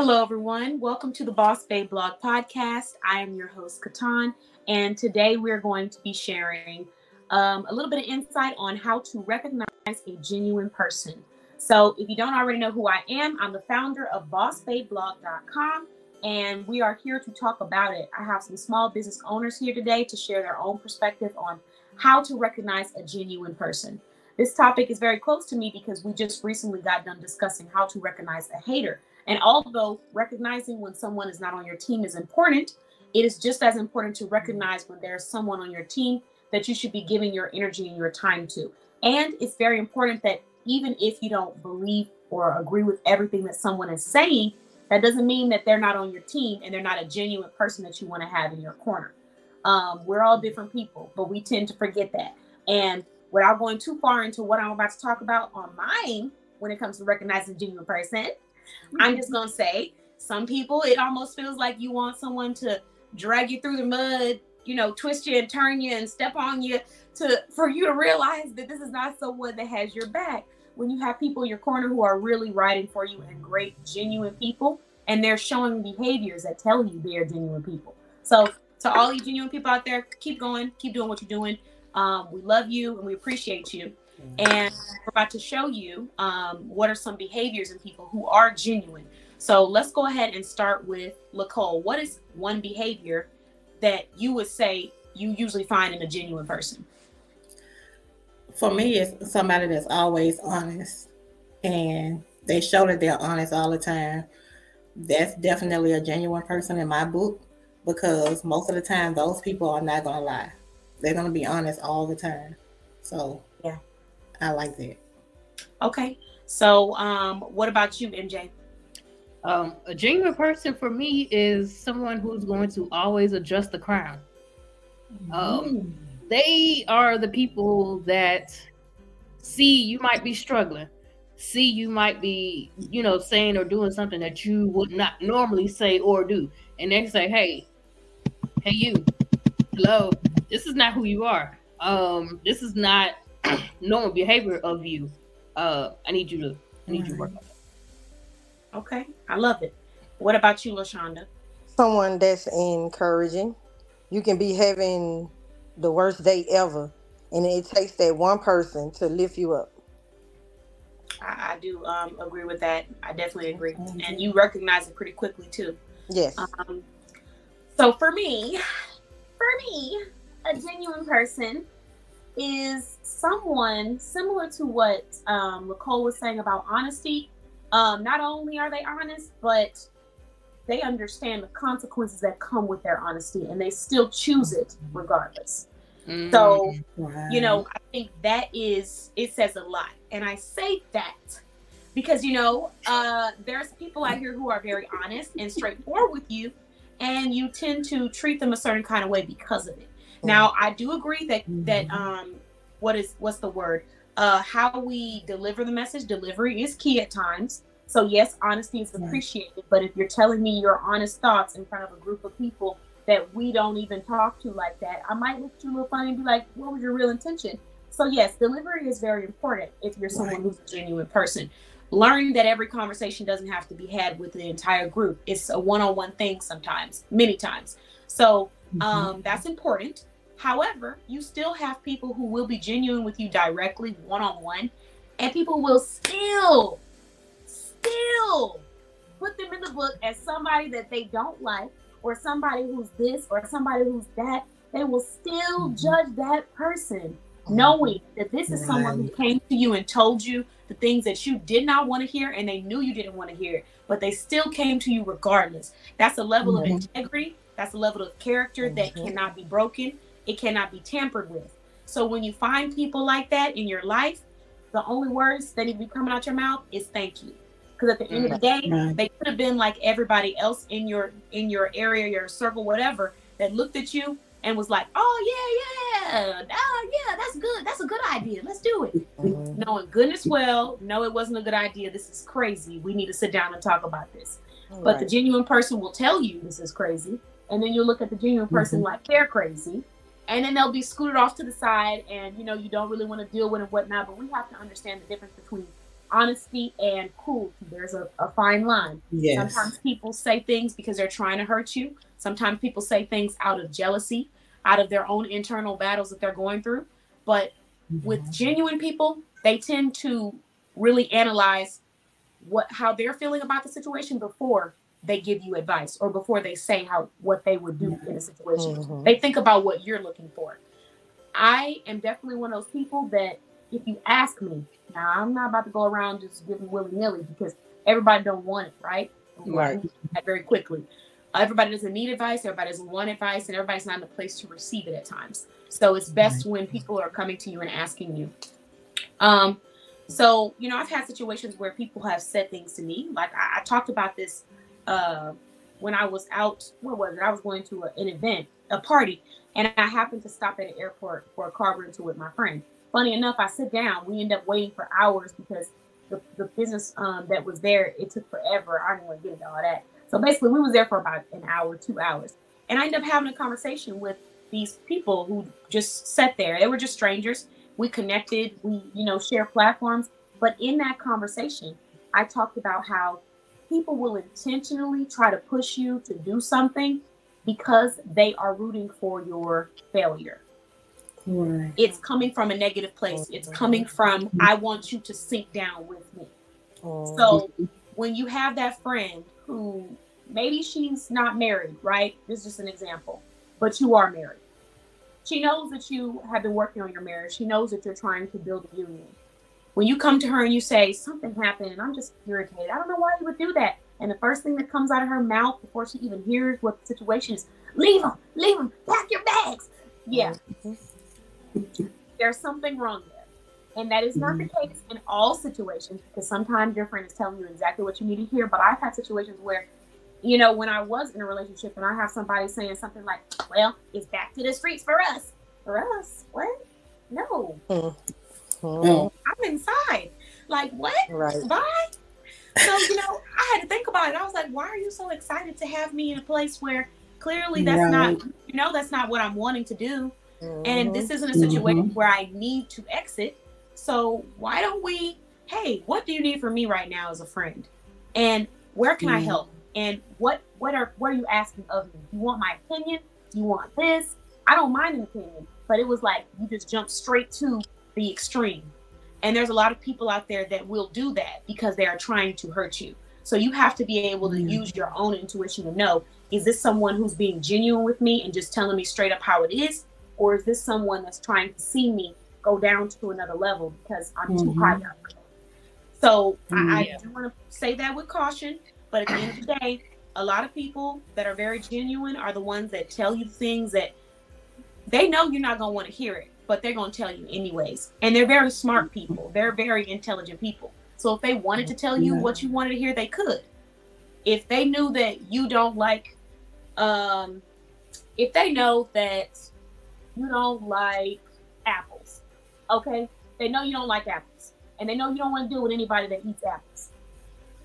Hello, everyone. Welcome to the Boss Babe Blog Podcast. I am your host, KeTohn, and today we're going to be sharing um, a little bit of insight on how to recognize a genuine person. So, if you don't already know who I am, I'm the founder of BossBabeBlog.com, and we are here to talk about it. I have some small business owners here today to share their own perspective on how to recognize a genuine person. This topic is very close to me because we just recently got done discussing how to recognize a hater. And although recognizing when someone is not on your team is important, it is just as important to recognize when there's someone on your team that you should be giving your energy and your time to. And it's very important that even if you don't believe or agree with everything that someone is saying, that doesn't mean that they're not on your team and they're not a genuine person that you want to have in your corner. Um, we're all different people, but we tend to forget that. And without going too far into what I'm about to talk about on mine when it comes to recognizing a genuine person. I'm just gonna say some people it almost feels like you want someone to drag you through the mud, you know, twist you and turn you and step on you to for you to realize that this is not someone that has your back. When you have people in your corner who are really riding for you and great, genuine people, and they're showing behaviors that tell you they're genuine people. So to all you genuine people out there, keep going, keep doing what you're doing. Um, we love you and we appreciate you. And we're about to show you um, what are some behaviors in people who are genuine. So let's go ahead and start with Lacole. What is one behavior that you would say you usually find in a genuine person? For me, it's somebody that's always honest and they show that they're honest all the time. That's definitely a genuine person in my book because most of the time, those people are not going to lie they're gonna be honest all the time. So I like that. Okay. So um, what about you, MJ? Um, a genuine person for me is someone who's going to always adjust the crown. Um, mm. They are the people that see you might be struggling, see you might be, you know, saying or doing something that you would not normally say or do, and they say, "Hey, hey, you, hello, this is not who you are. Um, this is not normal behavior of you. Uh, I need you to, I need you to work on it. Okay, I love it. What about you, Lashonda? Someone that's encouraging. You can be having the worst day ever, and it takes that one person to lift you up. I, I do um, agree with that. I definitely agree, mm-hmm. and you recognize it pretty quickly too. Yes. Um, so for me, for me, a genuine person is someone similar to what um, Lacole was saying about honesty. Um, not only are they honest, but they understand the consequences that come with their honesty and they still choose it regardless. Mm-hmm. So, you know, I think that is, it says a lot. And I say that because, you know, uh, there's people out here who are very honest and straightforward with you, and you tend to treat them a certain kind of way because of it. Now, I do agree that that mm-hmm. um, what is what's the word? Uh, how we deliver the message, delivery is key at times. So yes, honesty is appreciated. But if you're telling me your honest thoughts in front of a group of people that we don't even talk to like that, I might look at you a little funny and be like, "What was your real intention?" So yes, delivery is very important if you're someone who's a genuine person. Learning that every conversation doesn't have to be had with the entire group. It's a one-on-one thing sometimes, many times. So mm-hmm. um, that's important. However, you still have people who will be genuine with you directly, one on one, and people will still, still put them in the book as somebody that they don't like, or somebody who's this, or somebody who's that. They will still mm-hmm. judge that person, knowing that this is someone who came to you and told you the things that you did not want to hear, and they knew you didn't want to hear it, but they still came to you regardless. That's a level mm-hmm. of integrity. That's a level of character mm-hmm. that cannot be broken it cannot be tampered with. So when you find people like that in your life, the only words that need to be coming out your mouth is thank you. Because at the end of the day, they could have been like everybody else in your in your area, your circle, whatever, that looked at you and was like, "Oh yeah, yeah, oh yeah, that's good. That's a good idea. Let's do it." Mm-hmm. Knowing goodness well, no, it wasn't a good idea. This is crazy. We need to sit down and talk about this. All but right. the genuine person will tell you this is crazy, and then you'll look at the genuine person mm-hmm. like they're crazy, and then they'll be scooted off to the side and you know you don't really want to deal with and whatnot but we have to understand the difference between honesty and cruelty. There's a, a fine line. Yes. Sometimes people say things because they're trying to hurt you. Sometimes people say things out of jealousy, out of their own internal battles that they're going through. But mm-hmm. with genuine people, they tend to really analyze what how they're feeling about the situation before they give you advice or before they say how what they would do in a situation. Mhm. They think about what you're looking for. I am definitely one of those people that if you ask me, now I'm not about to go around just giving willy nilly because everybody don't want it, right? Right. Very quickly. Everybody doesn't need advice. Everybody doesn't want advice, and everybody's not in a place to receive it at times. So it's best when people are coming to you and asking you. Um, so you know, I've had situations where people have said things to me. Like I, I talked about this uh, when I was out. Where was it? I was going to a, an event, a party, and I happened to stop at an airport for a car rental with my friend. Funny enough, I sit down. We end up waiting for hours because the, the business um, that was there it took forever. I didn't want to get into all that. So basically, we was there for about an hour, two hours, and I ended up having a conversation with these people who just sat there. They were just strangers. We connected. We you know share platforms. But in that conversation, I talked about how people will intentionally try to push you to do something because they are rooting for your failure. Right. It's coming from a negative place. It's coming from I want you to sink down with me. Mhm. So when you have that friend who maybe she's not married, right? This is just an example, but you are married. She knows that you have been working on your marriage. She knows that you're trying to build a union. When you come to her and you say, Something happened and I'm just irritated, I don't know why you would do that. And the first thing that comes out of her mouth before she even hears what the situation is, leave them, leave them, pack your bags. Yeah, there's something wrong there. And that is not the mm-hmm. case in all situations because sometimes your friend is telling you exactly what you need to hear. But I've had situations where, you know, when I was in a relationship and I have somebody saying something like, well, it's back to the streets for us. For us? What? No, mm. Mhm. I'm inside. Like, what? Right. Bye. So, you know, I had to think about it. I was like, why are you so excited to have me in a place where clearly that's not, you know, that's not what I'm wanting to do. and Mhm. this isn't a situation where I need to exit. So why don't we? Hey, what do you need from me right now as a friend? And where can I Mhm. help? And what what are what are you asking of me? Do you want my opinion? You want this? I don't mind an opinion, but it was like you just jumped straight to the extreme. And there's a lot of people out there that will do that because they are trying to hurt you. So you have to be able to use your own intuition to know is this someone who's being genuine with me and just telling me straight up how it is? Or is this someone that's trying to see me go down to another level because I'm too Mhm. high up? So I, Yeah. I do want to say that with caution, but at the end of the day, a lot of people that are very genuine are the ones that tell you things that they know you're not going to want to hear it, but they're going to tell you anyways. And they're very smart people. They're very intelligent people. So if they wanted to tell you Yeah. what you wanted to hear, they could. If they knew that you don't like, um, if they know that you don't like apples, okay? They know you don't like apples, and they know you don't want to deal with anybody that eats apples.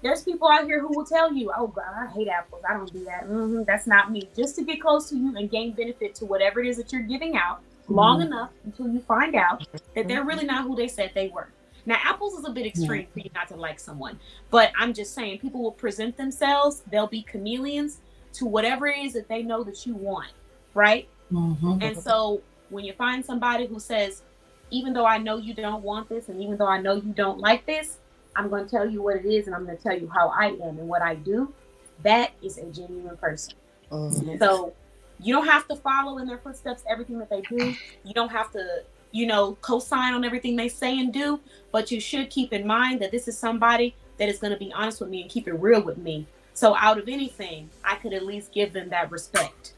There's people out here who will tell you, "Oh God, I hate apples. I don't do that. hmm that's not me." Just to get close to you and gain benefit to whatever it is that you're giving out, long enough until you find out that they're really not who they said they were. Now, apples is a bit extreme for you not to like someone, but I'm just saying people will present themselves. They'll be chameleons to whatever it is that they know that you want, right? Mhm. And so when you find somebody who says, even though I know you don't want this, and even though I know you don't like this, I'm going to tell you what it is, and I'm going to tell you how I am and what I do. That is a genuine person. Mhm. So you don't have to follow in their footsteps everything that they do. You don't have to, you know, co-sign on everything they say and do, but you should keep in mind that this is somebody that is going to be honest with me and keep it real with me. So out of anything, I could at least give them that respect.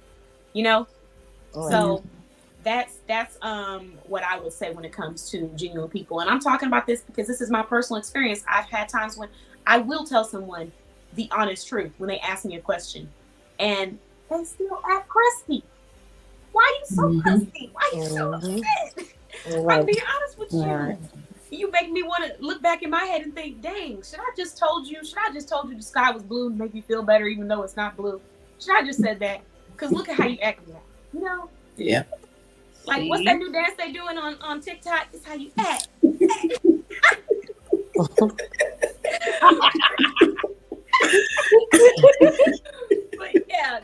You know? Right. So that's that's um what I would say when it comes to genuine people. And I'm talking about this because this is my personal experience. I've had times when I will tell someone the honest truth when they ask me a question. And they still act crusty. Why are you so Mhm. crusty? Why are you so Mhm. upset? I'm being honest with you. Right. You make me want to look back in my head and think, dang, should I just told you? Should I just told you the sky was blue to make you feel better, even though it's not blue? Should I just said that? Because look at how you act now. You know, Yeah. like what's that new dance they doing on on TikTok? It's how you act. but yeah,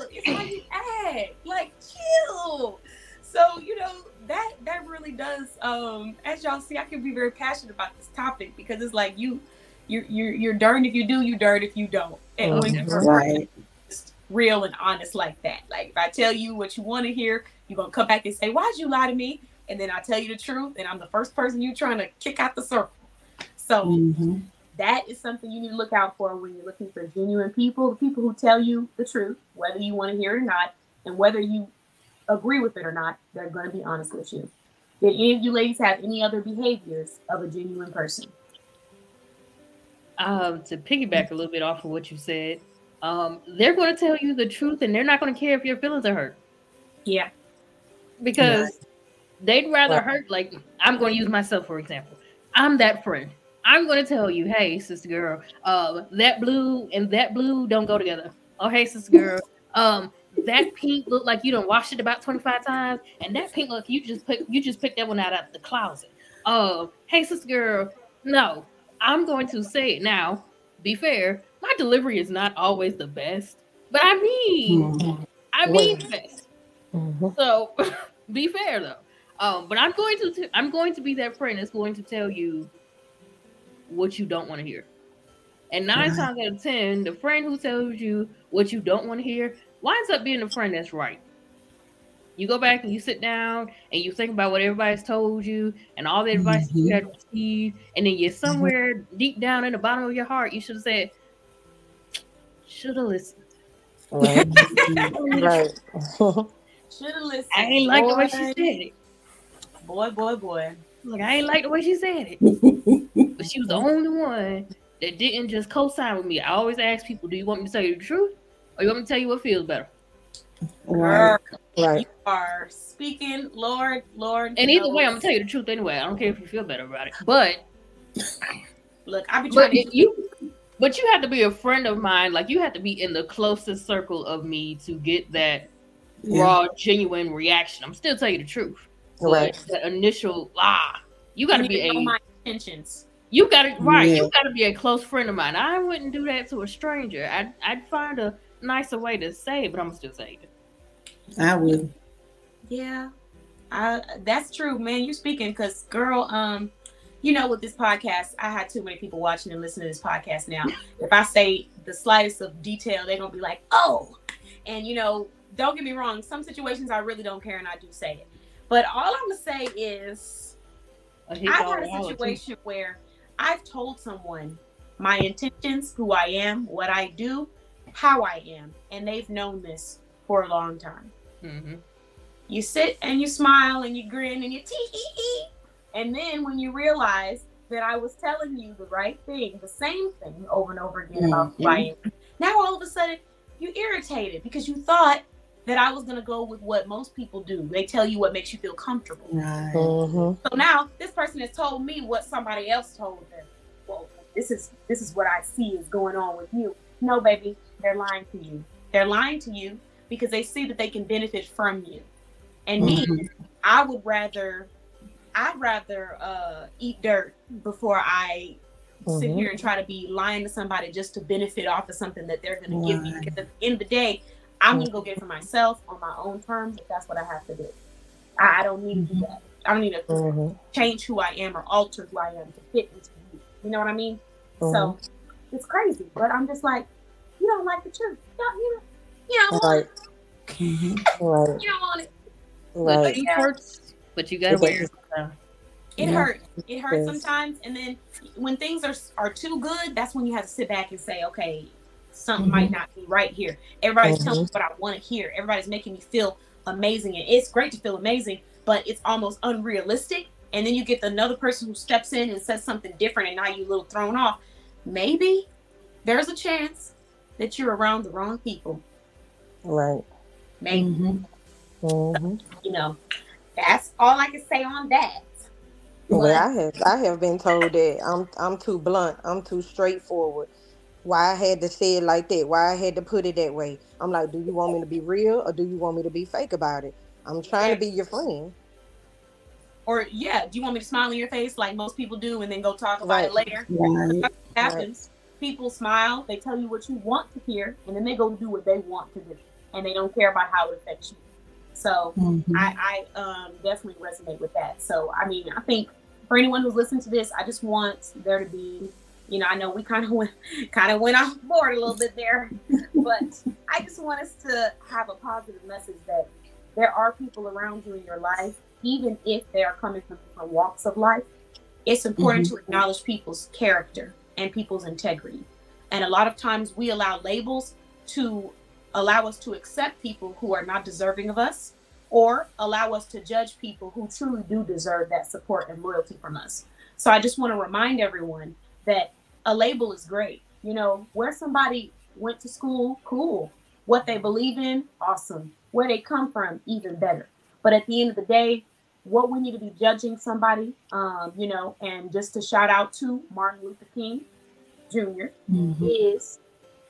that's how I feel. It's how you act. Like chill. So, you know, that that really does um as y'all see, I can be very passionate about this topic because it's like you you're you're you're darned if you do, you darned if you don't. And when you're Right. just real and honest like that. Like if I tell you what you want to hear, you're gonna come back and say, Why'd you lie to me? And then I tell you the truth, and I'm the first person you're trying to kick out the circle. So Mhm. That is something you need to look out for when you're looking for genuine people, the people who tell you the truth, whether you want to hear it or not, and whether you agree with it or not, they're going to be honest with you. Did any of you ladies have any other behaviors of a genuine person? um, to piggyback a little bit off of what you said, um, they're going to tell you the truth and they're not going to care if your feelings are hurt Yeah. because they'd rather Right. hurt. Like, I'm going to use myself, for example. I'm that friend. I'm going to tell you, hey, sister girl, uh, that blue and that blue don't go together. Oh, hey, sister girl, um, that pink look like you don't wash it about 25 times, and that pink look you just put you just picked that one out of the closet. Uh, hey, sister girl, no, I'm going to say it now. Be fair, my delivery is not always the best, but I mean, Mhm. I mean the best. Mhm. So be fair though. Um, but I'm going to t- I'm going to be that friend that's going to tell you what you don't want to hear. And nine Right. times out of ten, the friend who tells you what you don't want to hear winds up being the friend that's right. You go back and you sit down and you think about what everybody's told you and all the advice that you mm-hmm. had received, and then you're mm-hmm. somewhere deep down in the bottom of your heart, you should have said, "Should have listened." Right. right. Should have listened. I ain't like the way she said it. Boy, boy, boy. Like I ain't like the way she said it, but she was the only one that didn't just co-sign with me. I always ask people, "Do you want me to tell you the truth, or you want me to tell you what feels better?" Right. Girl, right. you are speaking, Lord, Lord. And either way, I'm gonna tell you the truth anyway. I don't care if you feel better about it. But Look, I be trying but to you but you have to be a friend of mine. Like you have to be in the closest circle of me to get that Yeah. raw, genuine reaction. I'm still telling you the truth. But Right. That initial ah, you got to you be need a my intentions. You got to right. Yeah. You got to be a close friend of mine. I wouldn't do that to a stranger. I'd I'd find a nicer way to say it, but I'm still saying it. I would. Yeah, I, that's true, man. You're speaking because, girl, um, you know, with this podcast, I had too many people watching and listening to this podcast now. if I say the slightest of detail, they're gonna be like, "Oh," and you know, don't get me wrong. Some situations I really don't care, and I do say it. But all I'm gonna say is, A I've had a situation where I've told someone my intentions, who I am, what I do, how I am, and they've known this for a long time. Mhm. You sit and you smile and you grin and you tee hee hee. And then when you realize that I was telling you the right thing, the same thing over and over again about who I am, now all of a sudden you're irritated because you thought that I was gonna go with what most people do. They tell you what makes you feel comfortable. Right. Mhm. So now this person has told me what somebody else told them. Well, this is this is what I see is going on with you. No, baby, they're lying to you. They're lying to you because they see that they can benefit from you. And me, Mhm. I would rather I'd rather uh eat dirt before I sit Mhm. here and try to be lying to somebody just to benefit off of something that they're gonna give me. Because at the end of the day, I'm gonna go get it for myself on my own terms if that's what I have to do. I, I don't need to do that. I don't need to Mhm. change who I am or alter who I am to fit into you. You know what I mean? So Mhm. it's crazy, but I'm just like, you don't like the truth. You don't, you don't, you don't want Right. it. Mhm. Right. You don't want it. The Right. truth hurts, but you gotta wear it. sometimes. It Yeah. hurts. It hurts Yes. sometimes, and then when things are are too good, that's when you have to sit back and say, okay, something Mhm. might not be right here. Everybody's telling me Mhm. what I want to hear. Everybody's making me feel amazing, and it's great to feel amazing, but it's almost unrealistic. And then you get another person who steps in and says something different, and now you're a little thrown off. Maybe there's a chance that you're around the wrong people. Right. Maybe Mhm. Mhm. you know. That's all I can say on that. Well, I have I have been told that I'm I'm too blunt. I'm too straightforward. Why I had to say it like that? Why I had to put it that way? I'm like, do you want me to be real or do you want me to be fake about it? I'm trying to be your friend. or yeah, do you want me to smile in your face like most people do and then go talk about Right. it later? Right. That's what happens. People smile, they tell you what you want to hear, and then they go do what they want to do, and they don't care about how it affects you. So Mhm. I, I um, definitely resonate with that. So I mean, I think for anyone who's listening to this, I just want there to be, you know, I know we kind of went kind of went off board a little bit there, but I just want us to have a positive message that there are people around you in your life, even if they are coming from different walks of life. It's important mm-hmm. to acknowledge people's character and people's integrity. And a lot of times we allow labels to allow us to accept people who are not deserving of us or allow us to judge people who truly do deserve that support and loyalty from us. So I just want to remind everyone that a label is great. You know, where somebody went to school, cool. What they believe in, awesome. Where they come from, even better. But at the end of the day, what we need to be judging somebody, um, you know, and just to shout out to Martin Luther King Jr. Mhm. is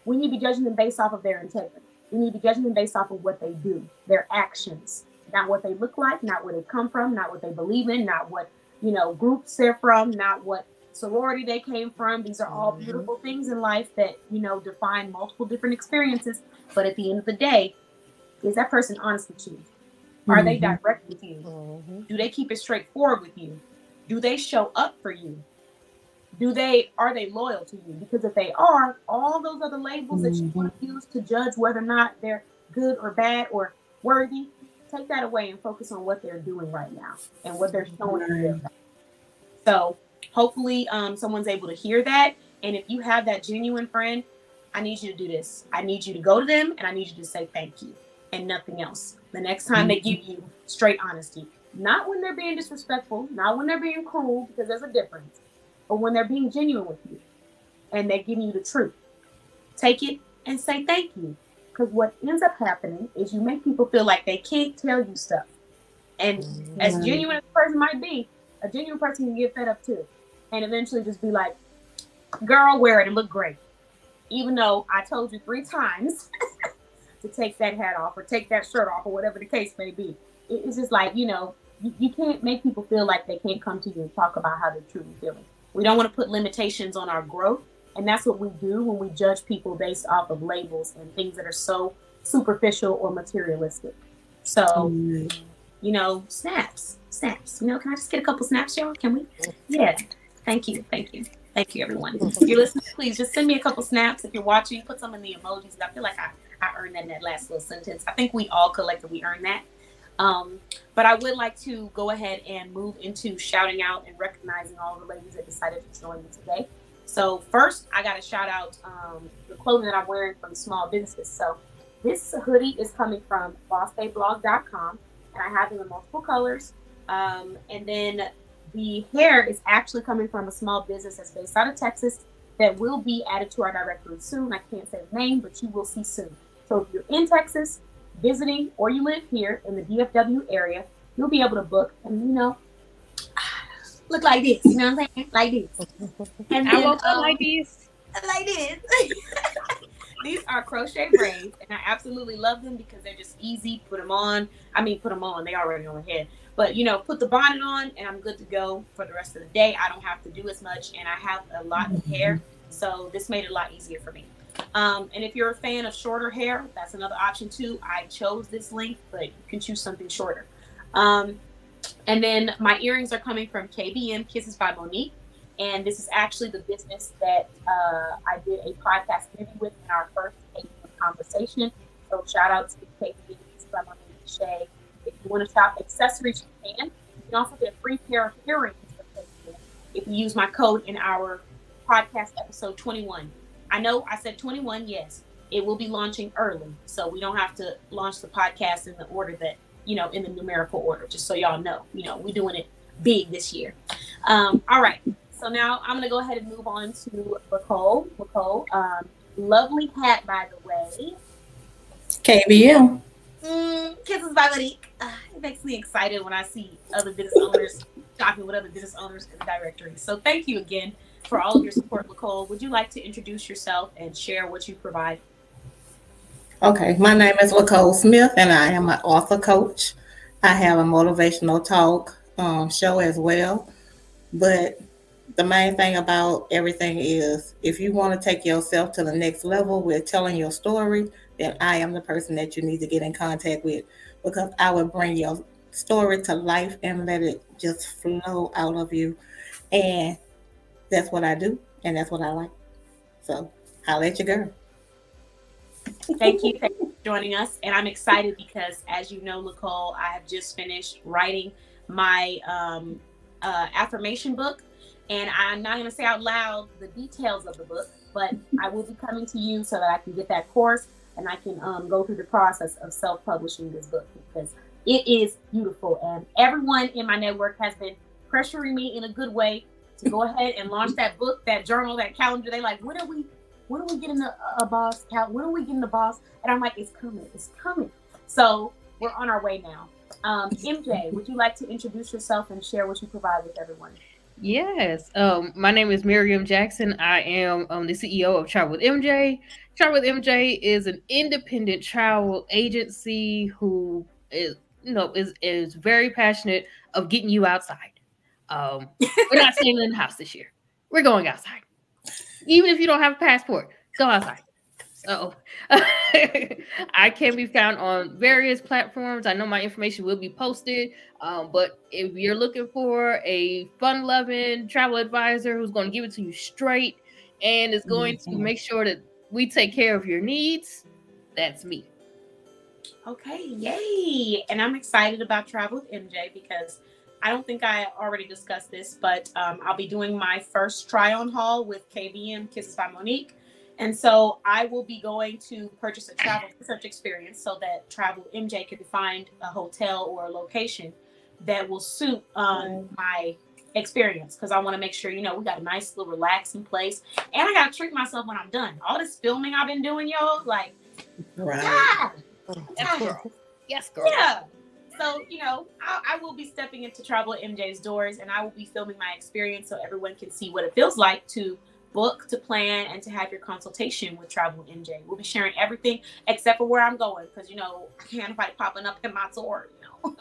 we need to be judging them based off of their integrity. We need to be judging them based off of what they do, their actions, not what they look like, not where they come from, not what they believe in, not what you know groups they're from, not what sorority they came from. These are all Mhm. beautiful things in life that you know define multiple different experiences. But at the end of the day, is that person honest with you? Are they Mhm. direct with you? Mhm. Do they keep it straightforward with you? Do they show up for you? Do they are they loyal to you? Because if they are, all those other labels that you want to use to judge whether or not they're good or bad or worthy, take that away and focus on what they're doing right now and what they're showing life. So hopefully um, someone's able to hear that. And if you have that genuine friend, I need you to do this. I need you to go to them and I need you to say thank you and nothing else. The next time they give you straight honesty, not when they're being disrespectful, not when they're being cruel, because there's a difference, but when they're being genuine with you and they're giving you the truth. Take it and say thank you. Because what ends up happening is you make people feel like they can't tell you stuff. And as genuine as a person might be, a genuine person can get fed up too. And eventually just be like, girl, wear it and look great. Even though I told you three times to take that hat off or take that shirt off or whatever the case may be. It's just like, you know, you, you can't make people feel like they can't come to you and talk about how they're truly feeling. We don't want to put limitations on our growth. And that's what we do when we judge people based off of labels and things that are so superficial or materialistic. So, Mhm. You know, snaps, snaps. You know, can I just get a couple snaps, y'all? Can we? Yeah. Thank you. Thank you. Thank you, everyone. If you're listening, please just send me a couple snaps. If you're watching, put some in the emojis. I feel like I, I earned that in that last little sentence. I think we all collectively earned that. Um, but I would like to go ahead and move into shouting out and recognizing all the ladies that decided to join me today. So first, I got to shout out um, the clothing that I'm wearing from small businesses. So this hoodie is coming from bossbabeblog.com, and I have them in multiple colors. Um, and then the hair is actually coming from a small business that's based out of Texas that will be added to our directory soon. I can't say the name, but you will see soon. So if you're in Texas, visiting, or you live here in the DFW area, you'll be able to book and you know look like this. You know what I'm saying? Like this. And I then, woke up um, like this. like this. These are crochet braids, and I absolutely love them because they're just easy. Put them on. I mean, put them on. They already on the head, but you know, put the bonnet on, and I'm good to go for the rest of the day. I don't have to do as much, and I have a lot of hair, so this made it a lot easier for me. Um, and if you're a fan of shorter hair, that's another option too. I chose this length, but you can choose something shorter. Um, and then my earrings are coming from KBM Kisses by Monique. And this is actually the business that uh, I did a podcast interview with in our first conversation. So shout out to KBM Kisses by Shay. If you want to shop accessories, you can. You can also get a free pair of earrings if you use my code in our podcast episode 21. I know I said 21, yes. It will be launching early. So we don't have to launch the podcast in the order that, you know, in the numerical order, just so y'all know. You know, we're doing it big this year. Um, all right. So now I'm going to go ahead and move on to Lacole. Lacole, um, lovely hat, by the way. KBM. Mm, kisses by Monique. Uh, it makes me excited when I see other business owners shopping with other business owners in the directory. So thank you again for all of your support, Lacole. Would you like to introduce yourself and share what you provide? Okay, my name is Lacole Smith, and I am an author coach. I have a motivational talk um, show as well. But the main thing about everything is if you want to take yourself to the next level with telling your story, then I am the person that you need to get in contact with because I will bring your story to life and let it just flow out of you. And that's what I do, and that's what I like. So I'll let you go. Thank you, for joining us. And I'm excited because, as you know, Lacole, I have just finished writing my um, uh, affirmation book. And I'm not going to say out loud the details of the book, but I will be coming to you so that I can get that course and I can um, go through the process of self publishing this book because it is beautiful. And everyone in my network has been pressuring me in a good way to go ahead and launch that book, that journal, that calendar. They like, when are we, when are we getting a, a boss? When are we getting the boss? And I'm like, it's coming, it's coming. So we're on our way now. Um, MJ, would you like to introduce yourself and share what you provide with everyone? Yes. Um, my name is Miriam Jackson. I am um, the CEO of Travel with MJ. Travel with MJ is an independent travel agency who is, you know, is is very passionate of getting you outside. Um, we're not staying in the house this year. We're going outside. Even if you don't have a passport, go outside. So I can be found on various platforms. I know my information will be posted. Um, but if you're looking for a fun loving travel advisor who's going to give it to you straight and is going mm-hmm. to make sure that we take care of your needs, that's me. Okay, yay. And I'm excited about Travel with MJ because I don't think I already discussed this, but um, I'll be doing my first try on haul with KBM Kisses by Monique. And so I will be going to purchase a travel research experience so that Travel MJ can find a hotel or a location that will suit um, my experience because I want to make sure, you know, we got a nice little relaxing place. And I got to treat myself when I'm done. All this filming I've been doing, y'all, like, right. Yeah, yes, girl. Yes, girl. Yeah. So, you know, I, I, will be stepping into Travel MJ's doors and I will be filming my experience so everyone can see what it feels like to book, to plan, and to have your consultation with Travel MJ. We'll be sharing everything except for where I'm going because, you know, I can't invite popping up in my tour, you know.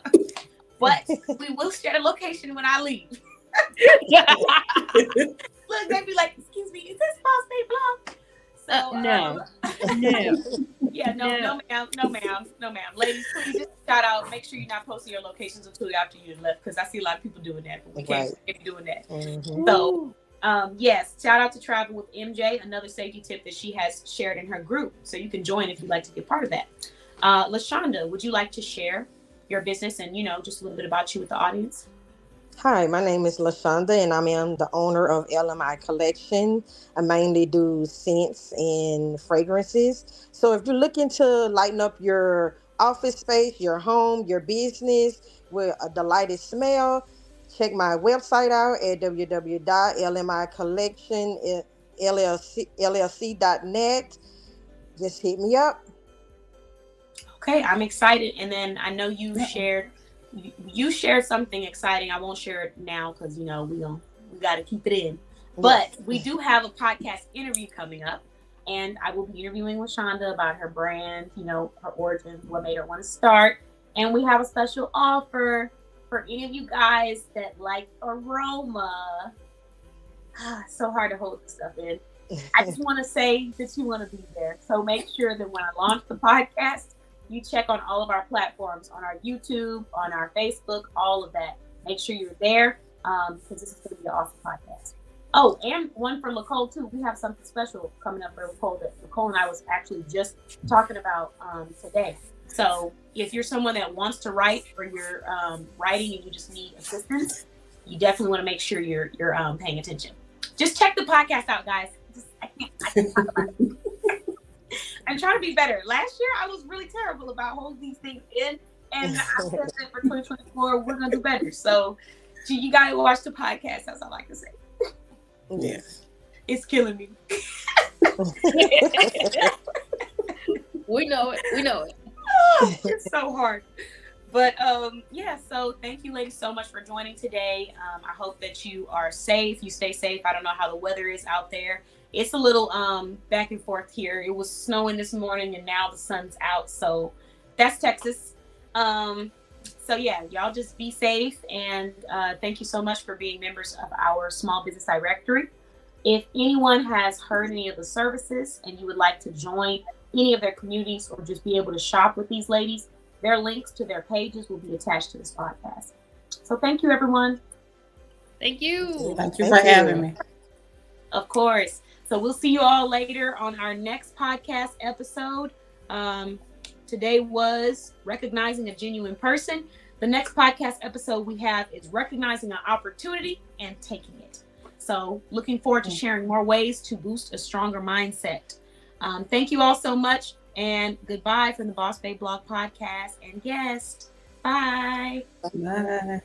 but we will share the location when I leave. Look, they'd be like, excuse me, is this False State Blanc? So, uh, no, um, no, yeah, no, no, no, ma'am, no, ma'am, no, ma'am. Ladies, please just shout out. Make sure you're not posting your locations until after you left, because I see a lot of people doing that, but we can't right. doing that. Mm-hmm. So, um, yes, shout out to Travel with MJ, another safety tip that she has shared in her group. So you can join if you'd like to be a part of that. Uh, Lashonda, would you like to share your business and you know just a little bit about you with the audience? Hi, my name is Lashonda, and I am the owner of LMI Collection. I mainly do scents and fragrances. So if you're looking to lighten up your office space, your home, your business with a delighted smell, check my website out at www.lmicollectionllc.net. Eh, Just hit me up. Okay, I'm excited. And then I know you shared you shared something exciting. I won't share it now because you know we don't we got to keep it in. But we do have a podcast interview coming up, and I will be interviewing with Shonda about her brand, you know, her origins, what made her want to start, and we have a special offer for any of you guys that like aroma. ah, so hard to hold this stuff in. I just want to say that you want to be there. So make sure that when I launch the podcast, you check on all of our platforms on our YouTube, on our Facebook, all of that. Make sure you're there because um, this is going to be an awesome podcast. Oh, and one for Lacole too. We have something special coming up for Lacole that Lacole and I was actually just talking about um, today. So if you're someone that wants to write or you're um, writing and you just need assistance, you definitely want to make sure you're you're um, paying attention. Just check the podcast out, guys. Just, I can't, I can't talk about it. I'm trying to be better. Last year, I was really terrible about holding these things in, and I said that for 2024, we're gonna do better. So, you gotta watch the podcast. That's all I can say. Yes, it's killing me. we know it. We know it. it's so hard. But um, yeah, so thank you, ladies, so much for joining today. Um, I hope that you are safe. You stay safe. I don't know how the weather is out there it's a little um back and forth here. It was snowing this morning and now the sun's out. So that's Texas. Um so yeah, y'all just be safe and uh, thank you so much for being members of our small business directory. If anyone has heard any of the services and you would like to join any of their communities or just be able to shop with these ladies, their links to their pages will be attached to this podcast. So thank you, everyone. Thank you. Thank you for having me. Of course. So we'll see you all later on our next podcast episode. Um, today was recognizing a genuine person. The next podcast episode we have is recognizing an opportunity and taking it. So, looking forward to sharing more ways to boost a stronger mindset. Um, thank you all so much, and goodbye from the Boss Babe Blog podcast and guest. Bye. Bye.